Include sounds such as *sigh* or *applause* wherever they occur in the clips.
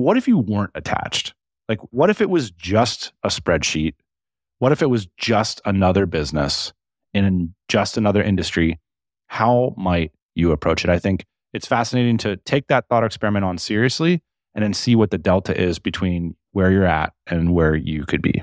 What if you weren't attached? Like, what if it was just a spreadsheet? What if it was just another business in just another industry? How might you approach it? I think it's fascinating to take that thought experiment on seriously and then see what the delta is between where you're at and where you could be.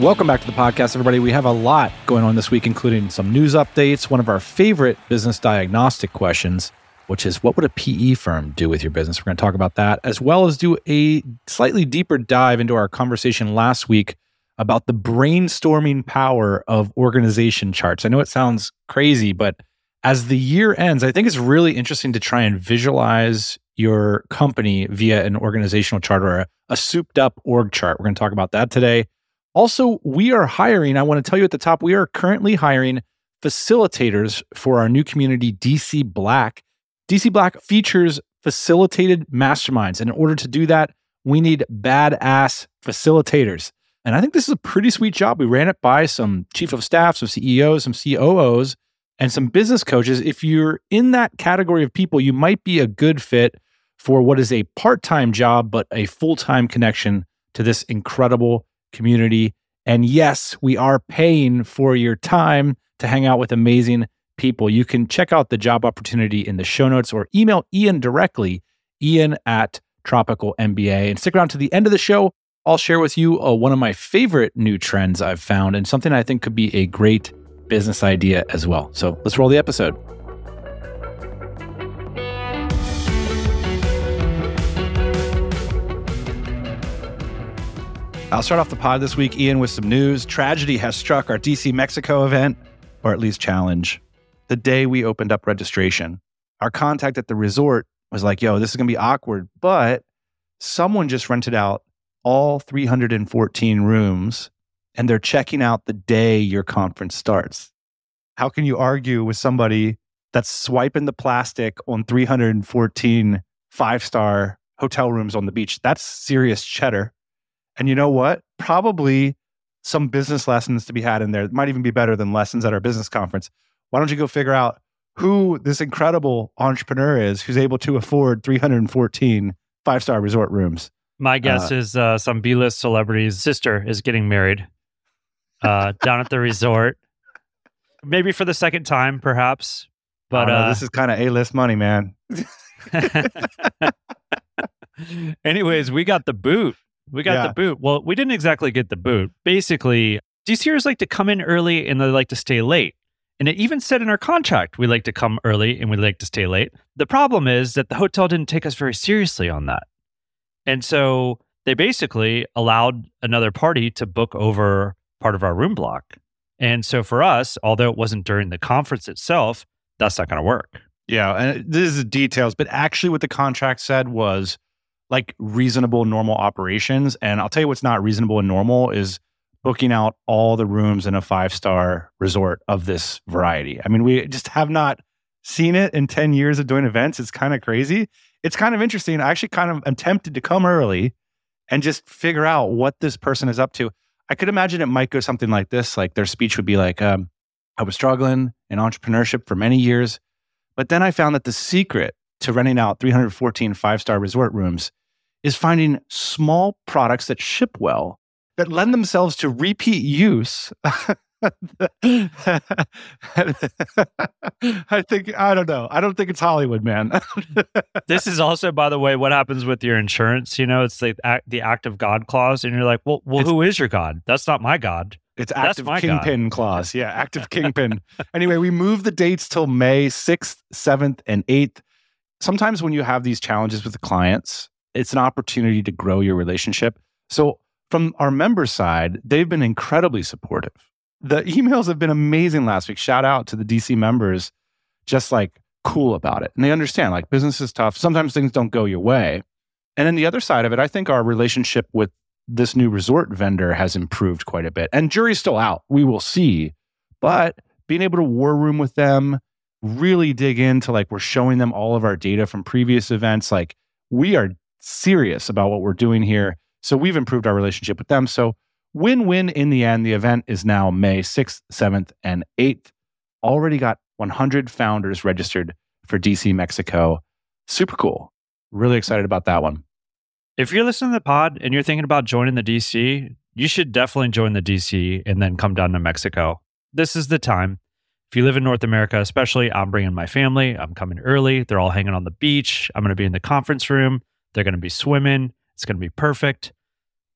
Welcome back to the podcast, everybody. We have a lot going on this week, including some news updates, one of our favorite business diagnostic questions, which is what would a PE firm do with your business? We're going to talk about that, as well as do a slightly deeper dive into our conversation last week about the brainstorming power of organization charts. I know it sounds crazy, but as the year ends, I think it's really interesting to try and visualize your company via an organizational chart or a, a souped up org chart. We're going to talk about that today. Also, we are hiring. I want to tell you at the top, we are currently hiring facilitators for our new community, DC Black. DC Black features facilitated masterminds. And in order to do that, we need badass facilitators. And I think this is a pretty sweet job. We ran it by some chief of staff, some CEOs, some COOs, and some business coaches. If you're in that category of people, you might be a good fit for what is a part time job, but a full time connection to this incredible community. And yes, we are paying for your time to hang out with amazing people. You can check out the job opportunity in the show notes or email Ian directly, Ian at Tropical MBA. And stick around to the end of the show. I'll share with you uh, one of my favorite new trends I've found and something I think could be a great business idea as well. So let's roll the episode. I'll start off the pod this week, Ian, with some news. Tragedy has struck our DC Mexico event, or at least challenge. The day we opened up registration, our contact at the resort was like, yo, this is going to be awkward, but someone just rented out all 314 rooms and they're checking out the day your conference starts. How can you argue with somebody that's swiping the plastic on 314 five star hotel rooms on the beach? That's serious cheddar. And you know what? Probably some business lessons to be had in there. It might even be better than lessons at our business conference. Why don't you go figure out who this incredible entrepreneur is who's able to afford 314 five star resort rooms? My guess uh, is uh, some B list celebrity's sister is getting married uh, down at the resort. Maybe for the second time, perhaps. But uh, this is kind of A list money, man. *laughs* *laughs* Anyways, we got the boot. We got yeah. the boot. Well, we didn't exactly get the boot. Basically, DCers like to come in early and they like to stay late. And it even said in our contract, we like to come early and we like to stay late. The problem is that the hotel didn't take us very seriously on that. And so they basically allowed another party to book over part of our room block. And so for us, although it wasn't during the conference itself, that's not going to work. Yeah. And this is details, but actually, what the contract said was like reasonable normal operations. And I'll tell you what's not reasonable and normal is booking out all the rooms in a five star resort of this variety. I mean, we just have not seen it in 10 years of doing events. It's kind of crazy. It's kind of interesting. I actually kind of am tempted to come early and just figure out what this person is up to. I could imagine it might go something like this. Like their speech would be like, um, I was struggling in entrepreneurship for many years, but then I found that the secret to renting out 314 five star resort rooms is finding small products that ship well, that lend themselves to repeat use. *laughs* I think I don't know. I don't think it's Hollywood, man. *laughs* this is also, by the way, what happens with your insurance. You know, it's the act, the act of God clause, and you're like, well, well, it's, who is your God? That's not my God. It's active kingpin God. clause. Yeah, active kingpin. anyway, we move the dates till May 6th, 7th, and 8th sometimes when you have these challenges with the clients, it's an opportunity to grow your relationship. So, from our member side, they've been incredibly supportive. The emails have been amazing last week. Shout out to the DC members, just like cool about it. And they understand like business is tough. Sometimes things don't go your way. And then the other side of it, I think our relationship with this new resort vendor has improved quite a bit. And jury's still out. We will see. But being able to war room with them, really dig into like we're showing them all of our data from previous events. Like we are serious about what we're doing here. So we've improved our relationship with them. So win win in the end. The event is now May 6th, 7th, and 8th. Already got 100 founders registered for DC Mexico. Super cool. Really excited about that one. If you're listening to the pod and you're thinking about joining the DC, you should definitely join the DC and then come down to Mexico. This is the time. If you live in North America, especially, I'm bringing my family. I'm coming early. They're all hanging on the beach. I'm going to be in the conference room. They're going to be swimming. It's going to be perfect.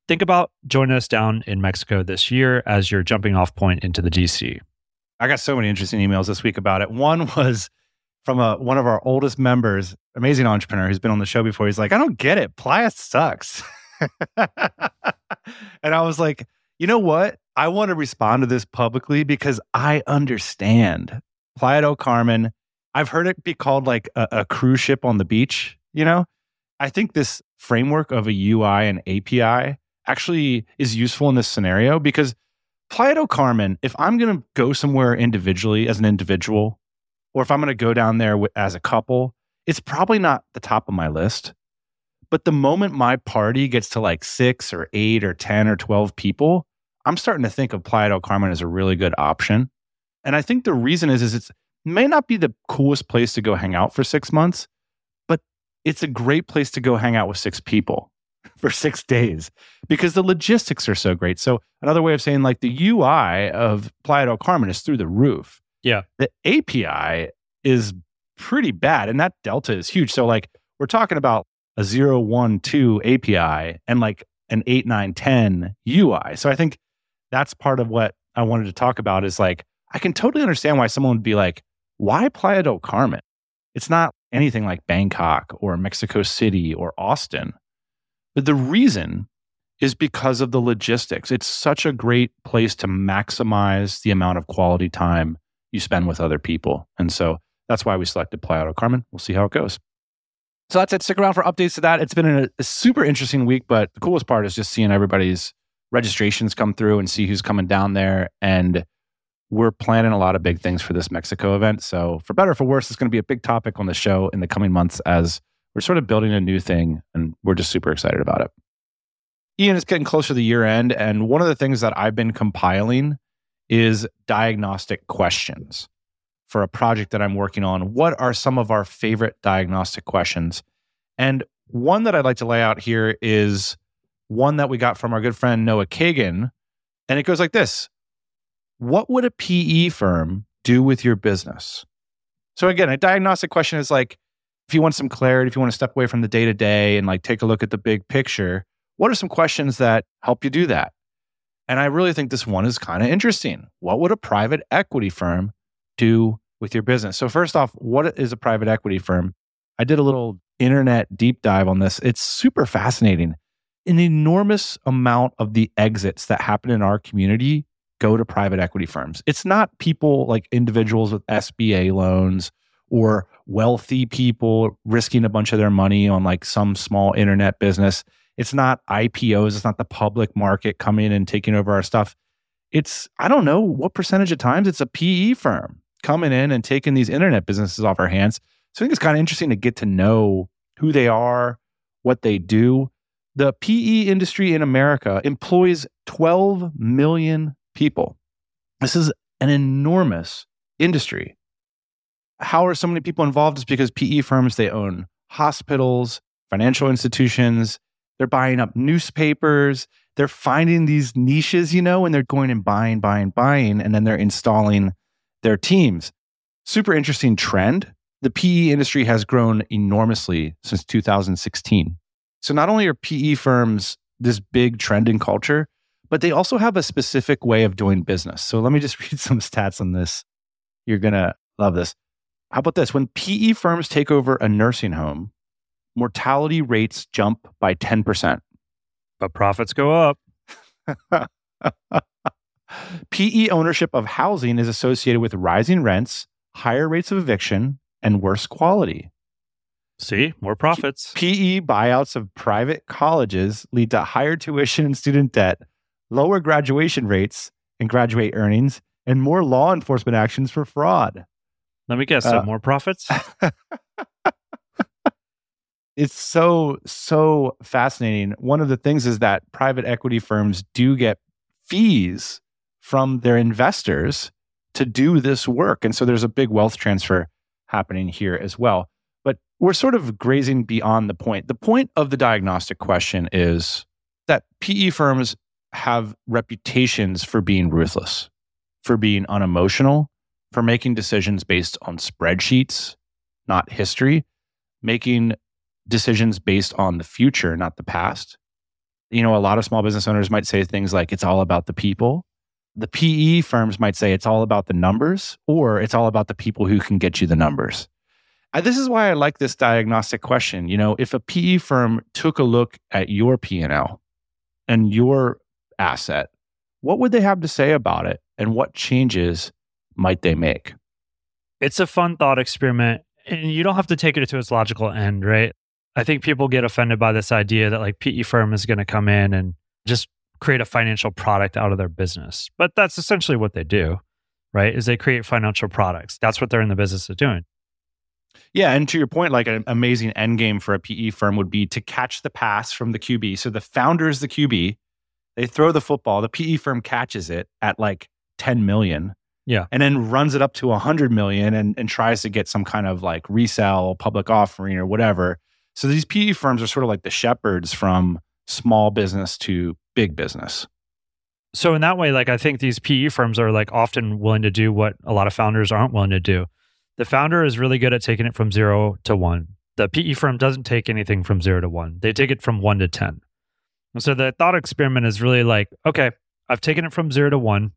Think about joining us down in Mexico this year as your jumping off point into the DC. I got so many interesting emails this week about it. One was from a, one of our oldest members, amazing entrepreneur who's been on the show before. He's like, I don't get it. Playa sucks. *laughs* and I was like, you know what? I want to respond to this publicly because I understand Playa del Carmen. I've heard it be called like a, a cruise ship on the beach. You know, I think this framework of a UI and API actually is useful in this scenario because Playa del Carmen, if I'm going to go somewhere individually as an individual, or if I'm going to go down there as a couple, it's probably not the top of my list. But the moment my party gets to like six or eight or 10 or 12 people, I'm starting to think of Playa del Carmen as a really good option. And I think the reason is, is it may not be the coolest place to go hang out for six months, but it's a great place to go hang out with six people *laughs* for six days because the logistics are so great. So another way of saying like the UI of Playa del Carmen is through the roof. Yeah. The API is pretty bad and that delta is huge. So like we're talking about a 0, 1, 2 API and like an 8, 9, 10 UI. So I think that's part of what I wanted to talk about is like, I can totally understand why someone would be like, why Playa del Carmen? It's not anything like Bangkok or Mexico City or Austin. But the reason is because of the logistics. It's such a great place to maximize the amount of quality time you spend with other people. And so that's why we selected Playa del Carmen. We'll see how it goes. So that's it. Stick around for updates to that. It's been a, a super interesting week, but the coolest part is just seeing everybody's registrations come through and see who's coming down there. And we're planning a lot of big things for this Mexico event. So, for better or for worse, it's going to be a big topic on the show in the coming months as we're sort of building a new thing and we're just super excited about it. Ian it's getting closer to the year end. And one of the things that I've been compiling is diagnostic questions for a project that I'm working on. What are some of our favorite diagnostic questions? And one that I'd like to lay out here is one that we got from our good friend Noah Kagan. And it goes like this What would a PE firm do with your business? So, again, a diagnostic question is like, if you want some clarity, if you want to step away from the day to day and like take a look at the big picture, what are some questions that help you do that? And I really think this one is kind of interesting. What would a private equity firm do with your business? So, first off, what is a private equity firm? I did a little internet deep dive on this. It's super fascinating an enormous amount of the exits that happen in our community go to private equity firms. It's not people like individuals with SBA loans or wealthy people risking a bunch of their money on like some small internet business. It's not IPOs, it's not the public market coming and taking over our stuff. It's, I don't know what percentage of times it's a PE firm coming in and taking these internet businesses off our hands. So I think it's kind of interesting to get to know who they are, what they do. The PE industry in America employs 12 million people. This is an enormous industry. How are so many people involved? Is because PE firms they own hospitals, financial institutions, they're buying up newspapers, they're finding these niches, you know, and they're going and buying, buying, buying, and then they're installing their teams. Super interesting trend. The PE industry has grown enormously since 2016. So not only are PE firms this big trend in culture, but they also have a specific way of doing business. So let me just *laughs* read some stats on this. You're going to love this. How about this? When PE firms take over a nursing home, mortality rates jump by 10%. But profits go up. *laughs* PE ownership of housing is associated with rising rents, higher rates of eviction, and worse quality. See, more profits. PE buyouts of private colleges lead to higher tuition and student debt, lower graduation rates and graduate earnings, and more law enforcement actions for fraud. Let me guess, uh, more profits? *laughs* it's so, so fascinating. One of the things is that private equity firms do get fees from their investors to do this work. And so there's a big wealth transfer happening here as well. We're sort of grazing beyond the point. The point of the diagnostic question is that PE firms have reputations for being ruthless, for being unemotional, for making decisions based on spreadsheets, not history, making decisions based on the future, not the past. You know, a lot of small business owners might say things like, it's all about the people. The PE firms might say it's all about the numbers, or it's all about the people who can get you the numbers. And this is why I like this diagnostic question. You know, if a PE firm took a look at your P&L and your asset, what would they have to say about it and what changes might they make? It's a fun thought experiment and you don't have to take it to its logical end, right? I think people get offended by this idea that like PE firm is going to come in and just create a financial product out of their business. But that's essentially what they do, right? Is they create financial products. That's what they're in the business of doing. Yeah, and to your point, like an amazing end game for a PE firm would be to catch the pass from the QB. So the founder is the QB. They throw the football. The PE firm catches it at like 10 million. Yeah. And then runs it up to 100 million and, and tries to get some kind of like resell, public offering, or whatever. So these PE firms are sort of like the shepherds from small business to big business. So in that way, like I think these PE firms are like often willing to do what a lot of founders aren't willing to do. The founder is really good at taking it from zero to one. The PE firm doesn't take anything from zero to one, they take it from one to 10. And so the thought experiment is really like, okay, I've taken it from zero to one.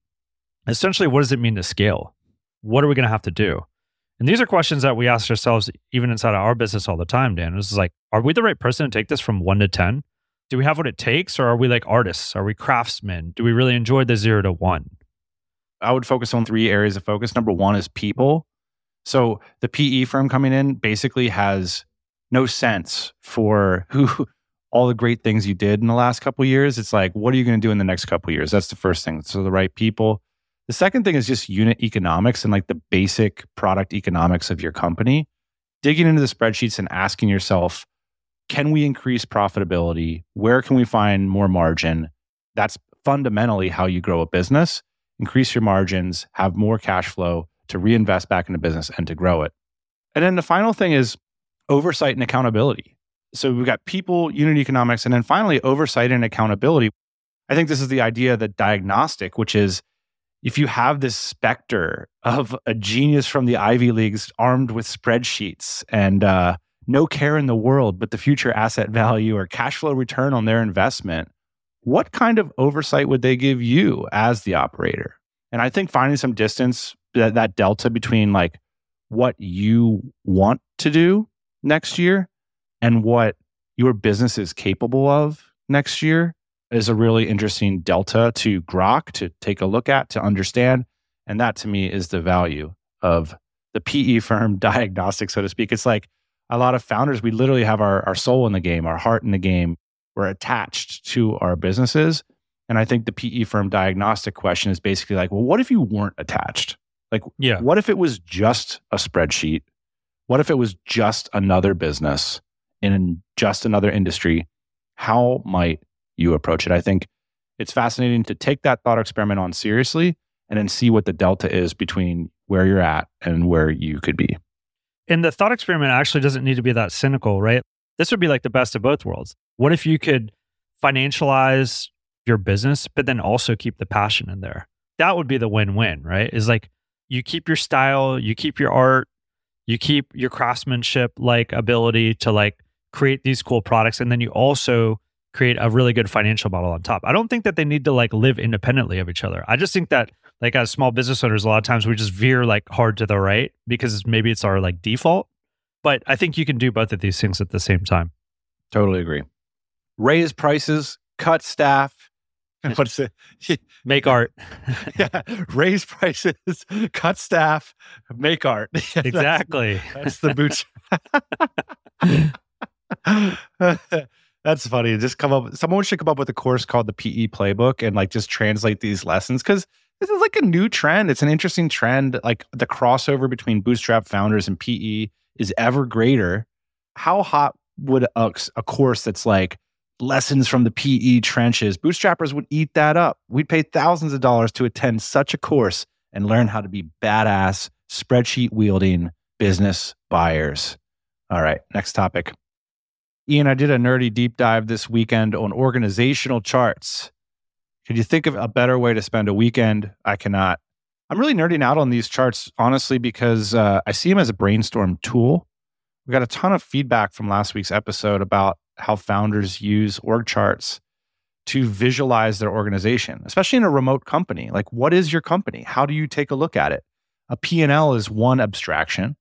Essentially, what does it mean to scale? What are we going to have to do? And these are questions that we ask ourselves even inside of our business all the time, Dan. This is like, are we the right person to take this from one to 10? Do we have what it takes? Or are we like artists? Are we craftsmen? Do we really enjoy the zero to one? I would focus on three areas of focus. Number one is people. So the PE firm coming in basically has no sense for *laughs* who all the great things you did in the last couple years. It's like, what are you going to do in the next couple years? That's the first thing. So the right people. The second thing is just unit economics and like the basic product economics of your company. Digging into the spreadsheets and asking yourself, can we increase profitability? Where can we find more margin? That's fundamentally how you grow a business. Increase your margins, have more cash flow, to reinvest back into business and to grow it. And then the final thing is oversight and accountability. So we've got people, unit economics, and then finally oversight and accountability. I think this is the idea that diagnostic, which is if you have this specter of a genius from the Ivy Leagues armed with spreadsheets and uh, no care in the world but the future asset value or cash flow return on their investment, what kind of oversight would they give you as the operator? And I think finding some distance that, that delta between like what you want to do next year and what your business is capable of next year is a really interesting delta to grok to take a look at to understand. And that to me is the value of the pe firm *laughs* diagnostic so to speak. It's like a lot of founders we literally have our, our soul in the game our heart in the game. We're attached to our businesses. And i think the pe firm diagnostic question is basically like well what if you weren't attached like, yeah. what if it was just a spreadsheet? What if it was just another business in just another industry? How might you approach it? I think it's fascinating to take that thought experiment on seriously and then see what the delta is between where you're at and where you could be. And the thought experiment actually doesn't need to be that cynical, right? This would be like the best of both worlds. What if you could financialize your business, but then also keep the passion in there? That would be the win win, right? Is like you keep your style, you keep your art, you keep your craftsmanship like ability to like create these cool products and then you also create a really good financial model on top. I don't think that they need to like live independently of each other. I just think that like as small business owners a lot of times we just veer like hard to the right because maybe it's our like default. But I think you can do both of these things at the same time. Totally agree. Raise prices, cut staff, *laughs* What's it? *laughs* Make art. *laughs* yeah, raise prices, cut staff, make art. exactly. That's, that's the boot. that's funny. Just come up. Someone should come up with a course called the PE Playbook and like just translate these lessons because this is like a new trend. It's an interesting trend. Like the crossover between bootstrap founders and PE is ever greater. How hot would a, a course that's like lessons from the PE trenches, bootstrappers would eat that up. We'd pay thousands of dollars to attend such a course and learn how to be badass, spreadsheet wielding business buyers. All right, next topic. Ian, I did a nerdy deep dive this weekend on organizational charts. Could you think of a better way to spend a weekend? I cannot. I'm really nerding out on these charts, honestly, because uh, I see them as a brainstorm tool. We got a ton of feedback from last week's episode about how founders use org charts to visualize their organization, especially in a remote company. Like, what is your company? How do you take a look at it? A P&L is one abstraction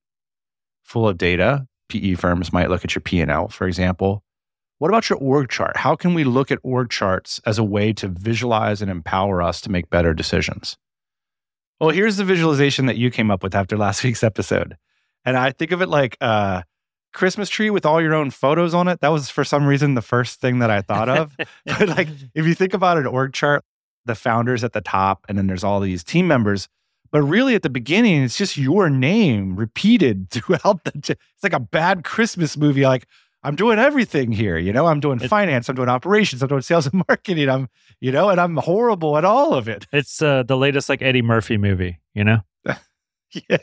full of data. PE firms might look at your P&L, for example. What about your org chart? How can we look at org charts as a way to visualize and empower us to make better decisions? Well, here's the visualization that you came up with after last *laughs* week's episode. And I think of it like uh, Christmas tree with all your own photos on it. That was for some reason the first thing that I thought of. *laughs* *laughs* but like if you think about an org chart, the founders at the top, and then there's all these team members. But really, at the beginning, it's just your name repeated *laughs* throughout the. It's like a bad Christmas movie. Like I'm doing everything here. You know, I'm doing it, finance, I'm doing operations, I'm doing sales and marketing. I'm, you know, and I'm horrible at all of it. It's uh, the latest like Eddie Murphy movie. You know. Yeah.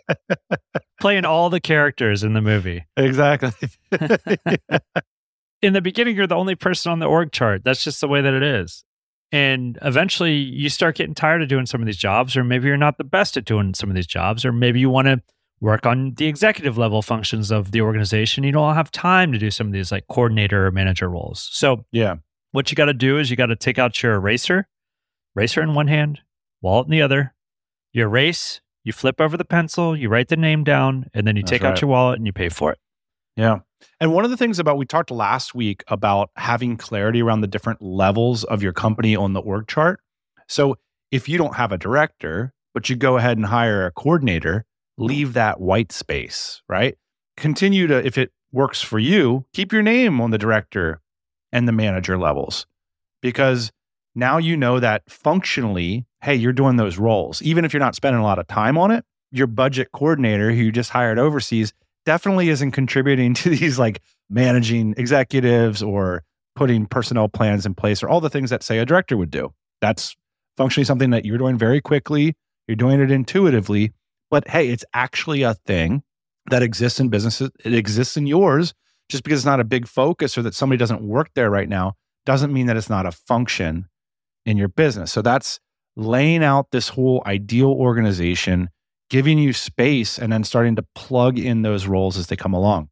Playing all the characters in the movie. Exactly. *laughs* in the beginning, you're the only person on the org chart. That's just the way that it is. And eventually you start getting tired of doing some of these jobs, or maybe you're not the best at doing some of these jobs, or maybe you want to work on the executive level functions of the organization. You don't have time to do some of these like coordinator or manager roles. So, yeah, what you got to do is you got to take out your eraser, eraser in one hand, wallet in the other. You erase, you flip over the pencil, you write the name down, and then you That's take right. out your wallet and you pay for it. Yeah. And one of the things about we talked last week about having clarity around the different levels of your company on the org chart. So if you don't have a director, but you go ahead and hire a coordinator, leave that white space, right? Continue to, if it works for you, keep your name on the director and the manager levels because now you know that functionally, hey, you're doing those roles. Even if you're not spending a lot of time on it, your budget coordinator who you just hired overseas definitely isn't contributing *laughs* to these like managing executives or putting personnel plans in place or all the things that say a director would do. That's functionally something that you're doing very quickly. You're doing it intuitively, but hey, it's actually a thing that exists in businesses. It exists in yours. Just because it's not a big focus or that somebody doesn't work there right now doesn't mean that it's not a function in your business. So that's laying out this whole ideal organization giving you space and then starting to plug in those roles as they come along.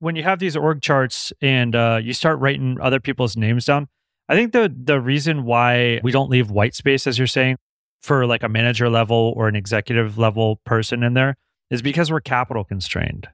When you have these org charts and uh, you start writing other people's names down, I think the the reason why we don't leave white space, as you're saying, for like a manager level or an executive level person in there is because we're capital constrained.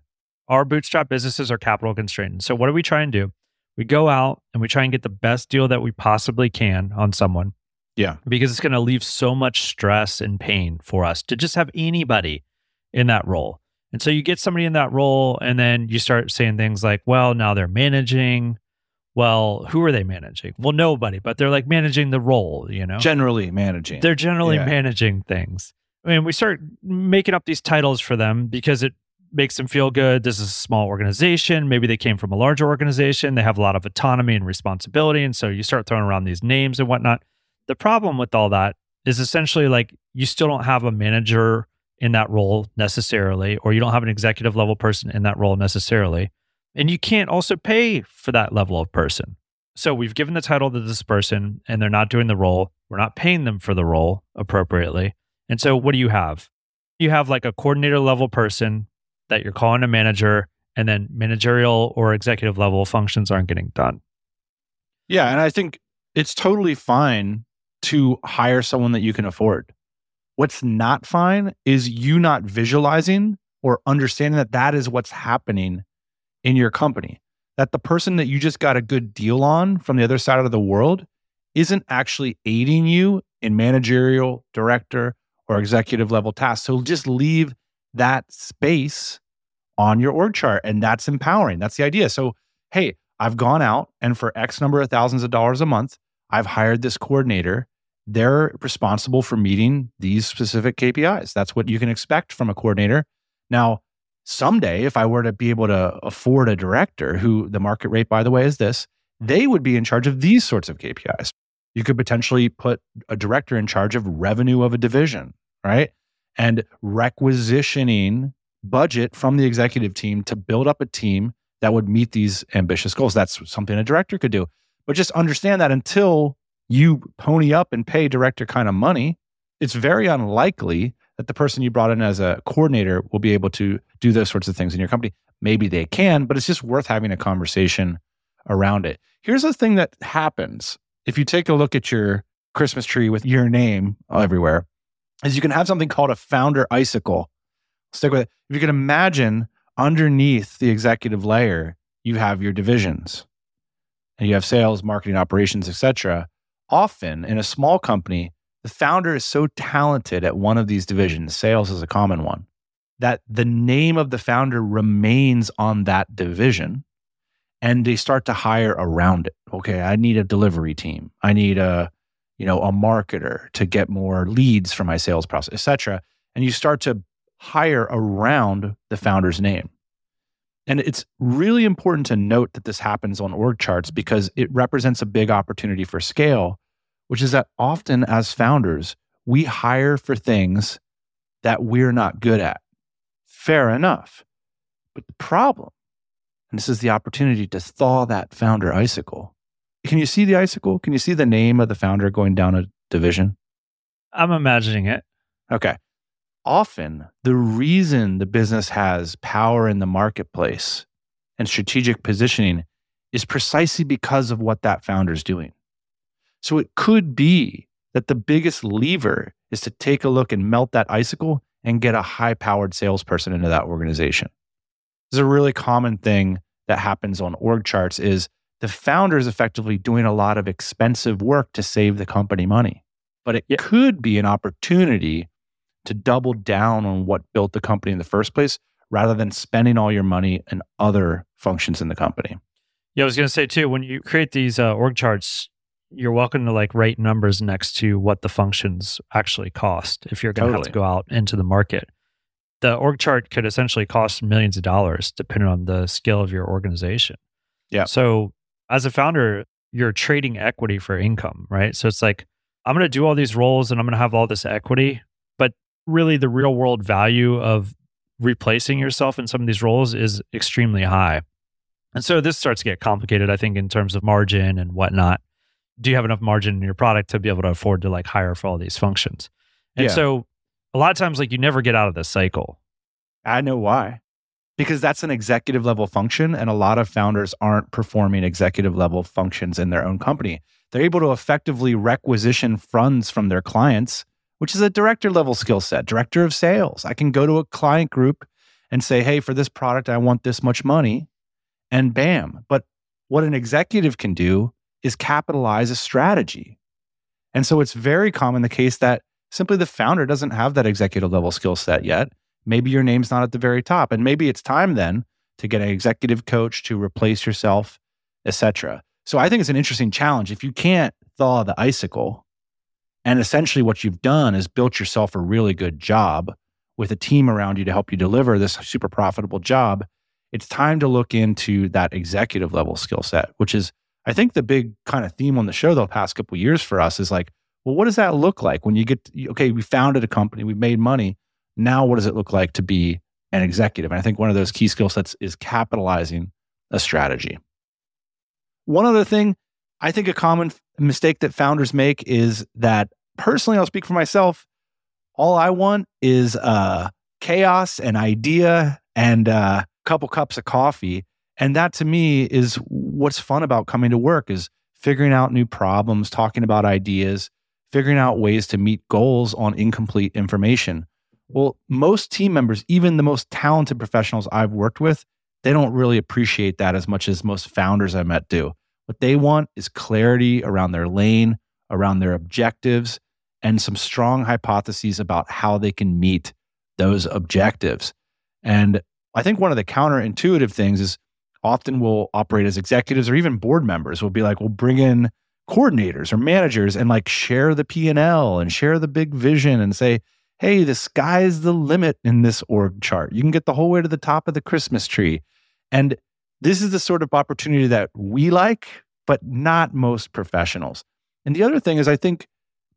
Our bootstrap businesses are capital constrained. So what do we try and do? We go out and we try and get the best deal that we possibly can on someone. Yeah. Because it's going to leave so much stress and pain for us to just have anybody in that role. And so you get somebody in that role, and then you start saying things like, well, now they're managing. Well, who are they managing? Well, nobody, but they're like managing the role, you know? Generally managing. They're generally yeah. managing things. I mean, we start making up these titles for them because it makes them feel good. This is a small organization. Maybe they came from a larger organization. They have a lot of autonomy and responsibility. And so you start throwing around these names and whatnot. The problem with all that is essentially like you still don't have a manager in that role necessarily, or you don't have an executive level person in that role necessarily. And you can't also pay for that level of person. So we've given the title to this person and they're not doing the role. We're not paying them for the role appropriately. And so what do you have? You have like a coordinator level person that you're calling a manager, and then managerial or executive level functions aren't getting done. Yeah. And I think it's totally fine to hire someone that you can afford. What's not fine is you not visualizing or understanding that that is what's happening in your company. That the person that you just got a good deal on from the other side of the world isn't actually aiding you in managerial, director, or executive level tasks. So just leave that space on your org chart. And that's empowering. That's the idea. So, hey, I've gone out and for X number of thousands of dollars a month, I've hired this coordinator. They're responsible for meeting these specific KPIs. That's what you can expect from a coordinator. Now, someday, if I were to be able to afford a director who the market rate, by the way, is this, they would be in charge of these sorts of KPIs. You could potentially put a director in charge of revenue of a division, right? And requisitioning budget from the executive team to build up a team that would meet these ambitious goals. That's something a director could do. But just understand that until you pony up and pay director kind of money, it's very unlikely that the person you brought in as a coordinator will be able to do those sorts of things in your company. Maybe they can, but it's just worth having a conversation around it. Here's the thing that happens if you take a look at your Christmas tree with your name everywhere, is you can have something called a founder icicle. Stick with it. If you can imagine underneath the executive layer, you have your divisions and you have sales, marketing, operations, etc. Often in a small company, the founder is so talented at one of these divisions, sales is a common one, that the name of the founder remains on that division and they start to hire around it. Okay, I need a delivery team. I need a, you know, a marketer to get more leads for my sales process, etc. And you start to hire around the founder's name. And it's really important to note that this happens on org charts because it represents a big opportunity for scale, which is that often as founders, we hire for things that we're not good at. Fair enough. But the problem and this is the opportunity to thaw that founder icicle. Can you see the icicle? Can you see the name of the founder going down a division? I'm imagining it. Okay. Often, the reason the business has power in the marketplace and strategic positioning is precisely because of what that founder is doing. So it could be that the biggest lever is to take a look and melt that icicle and get a high powered salesperson into that organization This is a really common thing that happens on org charts is the founder is effectively doing a lot of expensive work to save the company money. But it yeah. could be an opportunity to double down on what built the company in the first place rather than spending all your money in other functions in the company. Yeah, I was going to say too, when you create these uh, org charts, you're welcome to like write numbers next to what the functions actually cost if you're going to totally. have to go out into the market the org chart could essentially cost millions of dollars depending on the scale of your organization. Yeah. So as a founder, you're trading equity for income, right? So it's like, I'm going to do all these roles and I'm going to have all this equity, but really the real world value of replacing yourself in some of these roles is extremely high. And so this starts to get complicated, I think, in terms of margin and whatnot. Do you have enough margin in your product to be able to afford to like hire for all these functions? And yeah. so a lot of times like you never get out of this cycle. I know why. Because that's an executive level function, and a lot of founders aren't performing executive level functions in their own company. They're able to effectively requisition funds from their clients, which is a director level skill set, director of sales. I can go to a client group and say, hey, for this product, I want this much money, and bam. But what an executive can do is capitalize a strategy. And so it's very common the case that Simply the founder doesn't have that executive level skill set yet. Maybe your name's not at the very top. And maybe it's time then to get an executive coach to replace yourself, etc. So I think it's an interesting challenge. If you can't thaw the icicle, and essentially what you've done is built yourself a really good job with a team around you to help you deliver this super profitable job, it's time to look into that executive level skill set, which is I think the big kind of theme on the show the past couple years for us is like well, what does that look like when you get, to, okay, we founded a company, we made money. Now, what does it look like to be an executive? And I think one of those key skill sets is capitalizing a strategy. One other thing, I think a common mistake that founders make is that personally, I'll speak for myself. All I want is uh, chaos and idea and a uh, couple cups of coffee. And that to me is what's fun about coming to work is figuring out new problems, talking about ideas, figuring out ways to meet goals on incomplete information. Well, most team members, even the most talented professionals I've worked with, they don't really appreciate that as much as most founders I met do. What they want is clarity around their lane, around their objectives and some strong hypotheses about how they can meet those objectives. And I think one of the counterintuitive things is often we'll operate as executives or even board members. We'll be like, we'll bring in coordinators or managers and like share the P&L and share the big vision and say, hey, the sky's the limit in this org chart. You can get the whole way to the top of the Christmas tree. And this is the sort of opportunity that we like, but not most professionals. And the other thing is, I think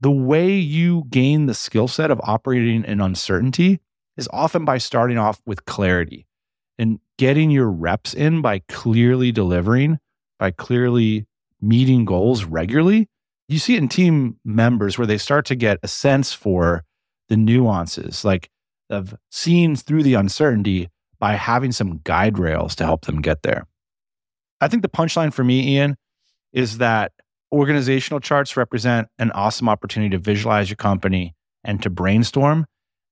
the way you gain the skill set of operating in uncertainty is often by starting off with clarity and getting your reps in by clearly delivering, by clearly meeting goals regularly. You see it in team members where they start to get a sense for the nuances, like of seeing through the uncertainty by having some guide rails to help them get there. I think the punchline for me, Ian, is that organizational charts represent an awesome opportunity to visualize your company and to brainstorm.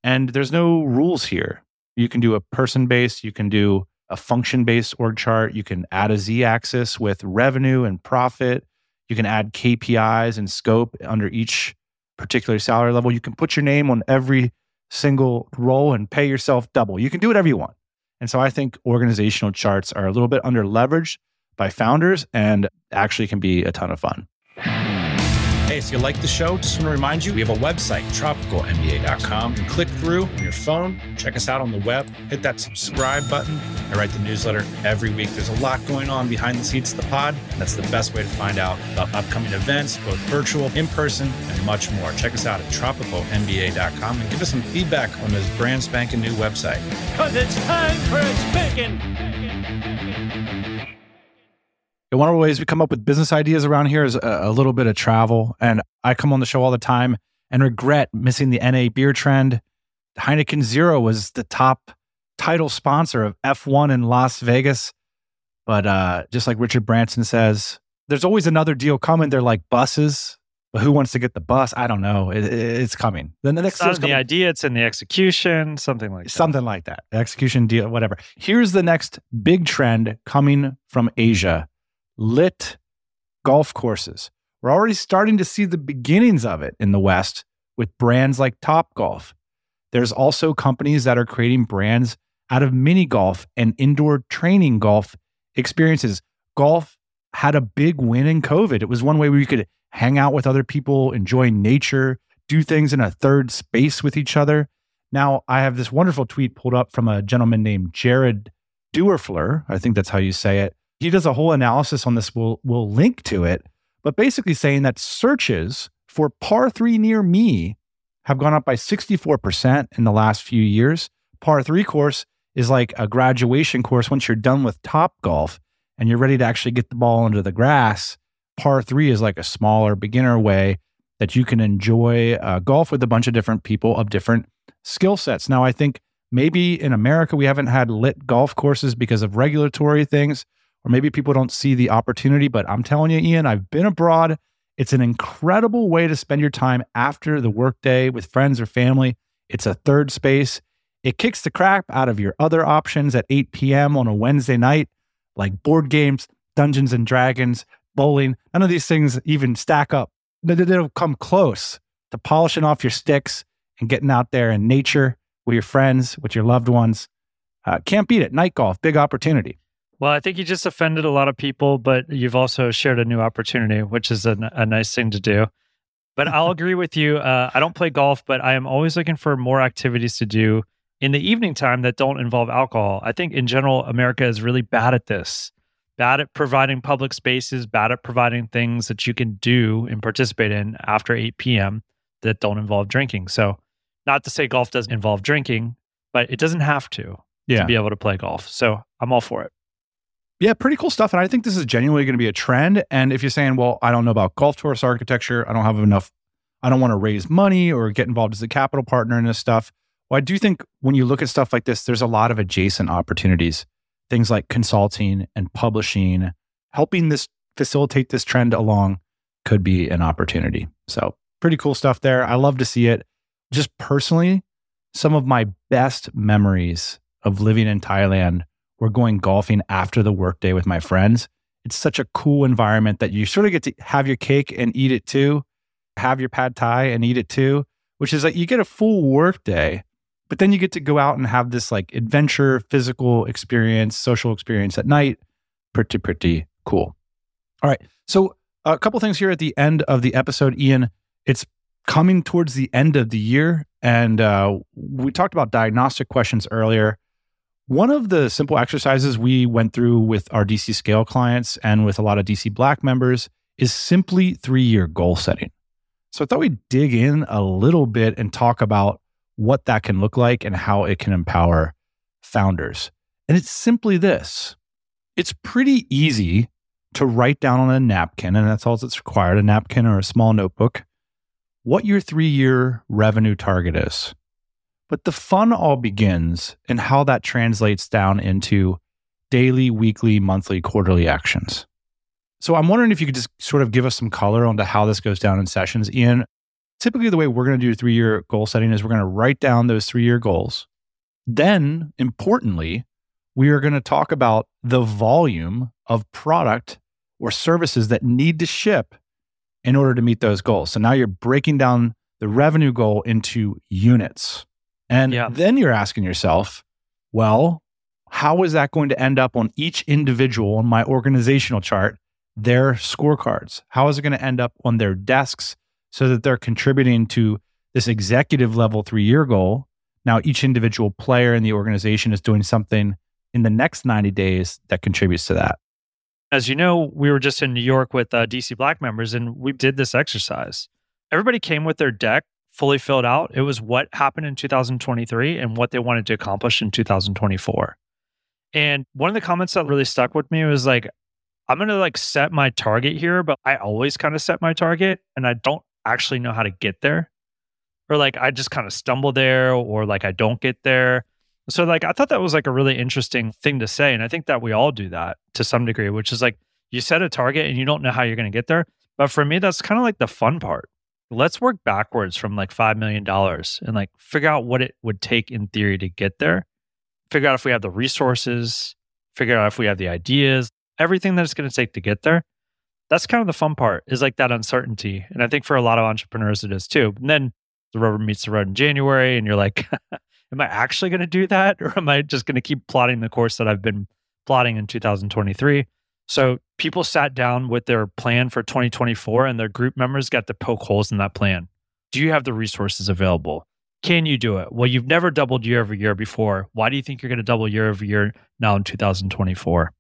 And there's no rules here. You can do a person based, you can do a function based org chart, you can add a z axis with revenue and profit, you can add KPIs and scope under each particular salary level. You can put your name on every single role and pay yourself double. You can do whatever you want. And so I think organizational charts are a little bit under leveraged by founders and actually can be a ton of fun. Hey, if you like the show, just want to remind you we have a website, tropicalmba.com. You click through on your phone, check us out on the web, hit that subscribe button. I write the newsletter every week. There's a lot going on behind the scenes of the pod. That's the best way to find out about upcoming events, both virtual, in person, and much more. Check us out at tropicalmba.com and give us some feedback on this brand spanking new website. Because it's time for a spanking. One of the ways we come up with business ideas around here is a, a, little bit of travel. And I come on the show all the time and regret missing the NA beer trend. Heineken Zero was the top title sponsor of F1 in Las Vegas. But uh, just like Richard Branson says, there's always another deal coming. They're like buses. But who wants to get the bus? I don't know. It, it, it's coming. Then the next it's not the idea, it's in the execution, something like that. Something like that. Execution deal, whatever. Here's the next big trend coming from Asia lit golf courses. We're already starting to see the beginnings of it in the West with brands like Top Golf. There's also companies that are creating brands out of mini golf and indoor training golf experiences. Golf had a big win in COVID. It was one way where you could hang out with other people, enjoy nature, do things in a third space with each other. Now, I have this wonderful tweet pulled up from a gentleman named Jared Duerfler. I think that's how you say it he does a whole analysis on this. We'll, we'll link to it, but basically saying that searches for par three near me have gone up by 64% in the last few years. Par three course is like a graduation course once you're done with top golf and you're ready to actually get the ball into the grass. Par three is like a smaller beginner way that you can enjoy uh, golf with a bunch of different people of different skill sets. Now, I think maybe in America we haven't had lit golf courses because of regulatory things or maybe people don't see the opportunity. But I'm telling you, Ian, I've been abroad. It's an incredible way to spend your time after the workday with friends or family. It's a third space. It kicks the crap out of your other options at 8 p.m. on a Wednesday night, like board games, Dungeons and Dragons, bowling. None of these things even stack up. They don't come close to polishing off your sticks and getting out there in nature with your friends, with your loved ones. Uh, can't beat it. Night golf, big opportunity. Well, I think you just offended a lot of people, but you've also shared a new opportunity, which is a, a nice thing to do. But I'll *laughs* agree with you. Uh, I don't play golf, but I am always looking for more activities to do in the evening time that don't involve alcohol. I think in general, America is really bad at this, bad at providing public spaces, bad at providing things that you can do and participate in after 8 p.m. that don't involve drinking. So, not to say golf doesn't involve drinking, but it doesn't have to yeah. to be able to play golf. So, I'm all for it. Yeah, pretty cool stuff. And I think this is genuinely going to be a trend. And if you're saying, well, I don't know about golf course architecture, I don't have enough, I don't want to raise money or get involved as a capital partner in this stuff. Well, I do think when you look at stuff like this, there's a lot of adjacent opportunities, things like consulting and publishing, helping this facilitate this trend along could be an opportunity. So, pretty cool stuff there. I love to see it. Just personally, some of my best memories of living in Thailand we're going golfing after the workday with my friends. It's such a cool environment that you sort of get to have your cake and eat it too. have your pad thai and eat it too, which is like you get a full workday, but then you get to go out and have this like adventure, physical experience, social experience at night. Pretty, pretty cool. All right. So, a couple things here at the end of the episode, Ian. It's coming towards the end of the year, and uh, we talked about diagnostic questions earlier. One of the simple exercises we went through with our DC Scale clients and with a lot of DC Black members is simply three year goal setting. So I thought we'd dig in a little bit and talk about what that can look like and how it can empower founders. And it's simply this it's pretty easy to write down on a napkin, and that's all that's required a napkin or a small notebook, what your three year revenue target is. But the fun all begins in how that translates down into daily, weekly, monthly, quarterly actions. So I'm wondering if you could just sort of give us some color onto how this goes down in sessions. Ian, typically the way we're going to do three year goal setting is we're going to write down those three year goals. Then, importantly, we are going to talk about the volume of product or services that need to ship in order to meet those goals. So now you're breaking down the revenue goal into units. And yeah. then you're asking yourself, well, how is that going to end up on each individual on my organizational chart, their scorecards? How is it going to end up on their desks so that they're contributing to this executive level three year goal? Now, each individual player in the organization is doing something in the next 90 days that contributes to that. As you know, we were just in New York with uh, DC Black members and we did this exercise. Everybody came with their deck fully filled out. It was what happened in 2023 and what they wanted to accomplish in 2024. And one of the comments that really stuck with me was like, I'm going to like set my target here, but I always kind of set my target and I don't actually know how to get there. Or like I just kind of stumble there or like I don't get there. So like I thought that was like a really interesting thing to say and I think that we all do that to some degree which is like you set a target and you don't know how you're going to get there but for me that's kind of like the fun part let's work backwards from like $5 million and like figure out what it would take in theory to get there. Figure out if we have the resources. Figure out if we have the ideas. Everything that it's going to take to get there. That's kind of the fun part is like that uncertainty. And i think for a lot of entrepreneurs it is too. And then the rubber meets the road in january and you're like *laughs* am I actually going to do that? Or am I just going to keep plotting the course that I've been plotting in 2023? So people sat down with their plan for 2024 and their group members got to poke holes in that plan. Do you have the resources available? Can you do it? Well, you've never doubled year over year before. Why do you think you're going to double year over year now in 2024?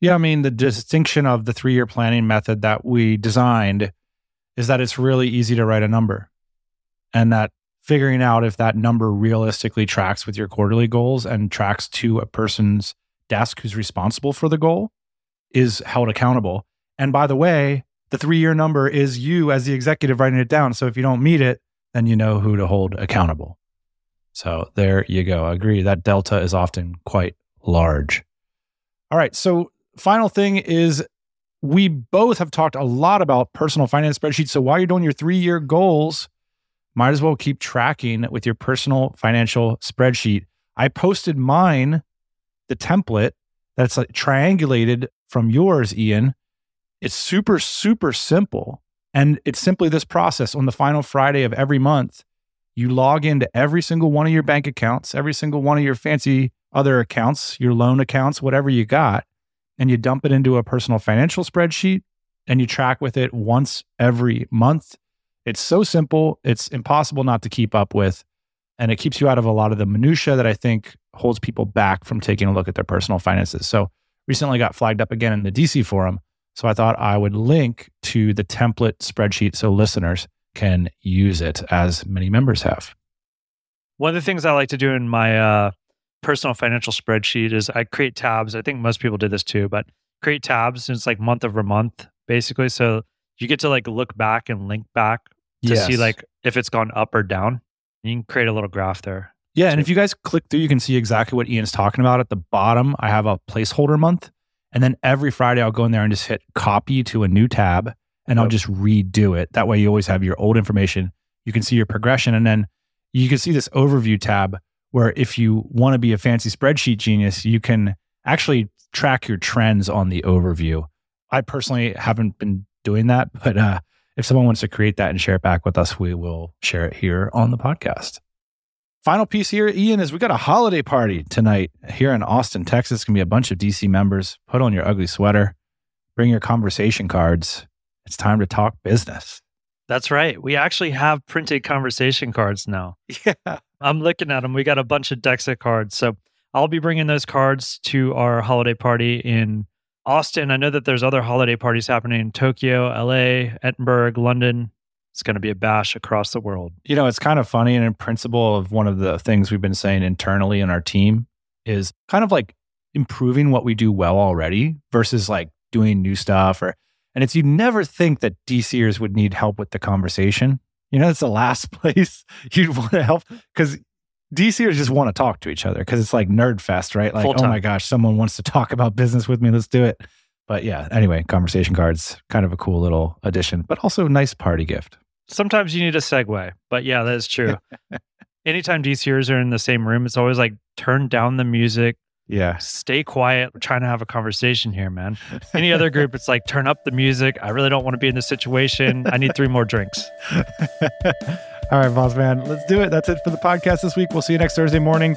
Yeah, I mean, the distinction of the three year planning method that we designed is that it's really easy to write a number and that figuring out if that number realistically tracks with your quarterly goals and tracks to a person's desk who's responsible for the goal is held accountable. And by the way, the three year number is you as the executive writing it down. So if you don't meet it, then you know who to hold accountable. So there you go. I agree. That delta is often quite large. All right. So, final thing is we both have talked a lot about personal finance spreadsheets. So, while you're doing your three year goals, might as well keep tracking with your personal financial spreadsheet. I posted mine, the template that's like triangulated from yours, Ian. It's super, super simple. And it's simply this process on the final Friday of every month. You log into every single one of your bank accounts, every single one of your fancy other accounts, your loan accounts, whatever you got, and you dump it into a personal financial spreadsheet and you track with it once every month it's so simple, it's impossible not to keep up with. And it keeps you out of a lot of the minutia that I think holds people back from taking a look at their personal finances. So recently got flagged up again in the DC forum. So I thought I would link to the template spreadsheet so listeners can use it as many members have. One of the things I like to do in my uh, personal financial spreadsheet is I create tabs. I think most people did this too, but create tabs and it's like month over month basically. So you get to like look back and link back to yes. see like if it's gone up or down. You can create a little graph there. Yeah, and if you guys click through, you can see exactly what Ian's talking about. At the bottom, I have a placeholder month, and then every Friday I'll go in there and just hit copy to a new tab, and I'll just redo it. That way, you always have your old information. You can see your progression, and then you can see this overview tab where if you want to be a fancy spreadsheet genius, you can actually track your trends on the overview. I personally haven't been doing that, but uh, if someone wants to create that and share it back with us, we will share it here on the podcast. Final piece here, Ian, is we got a holiday party tonight here in Austin, Texas. It's gonna be a bunch of DC members. Put on your ugly sweater, bring your conversation cards. It's time to talk business. That's right. We actually have printed conversation cards now. *laughs* Yeah. I'm looking at them. We got a bunch of Dexa cards. So I'll be bringing those cards to our holiday party in Austin. I know that there's other holiday parties happening in Tokyo, LA, Edinburgh, London. It's going to be a bash across the world. You know, it's kind of funny. And in principle of one of the things we've been saying internally in our team is kind of like improving what we do well already versus like doing new stuff or and it's you never think that DCers would need help with the conversation. You know, it's the last *laughs* place you'd want to help because DCers just want to talk to each other because it's like nerd fest, right? Like, oh my gosh, someone wants to talk about business with me. Let's do it. But yeah, anyway, conversation cards, kind of a cool little addition, but also a nice party gift. Sometimes you need a segue, but yeah, that is true. *laughs* Anytime DCers are in the same room, it's always like turn down the music, Yeah. stay quiet. We're trying to have a conversation here, man. Any other *laughs* group, it's like turn up the music. I really don't want to be in this situation. I need three more drinks. *laughs* All right, boss man, let's do it. That's it for the podcast this week. We'll see you next Thursday morning.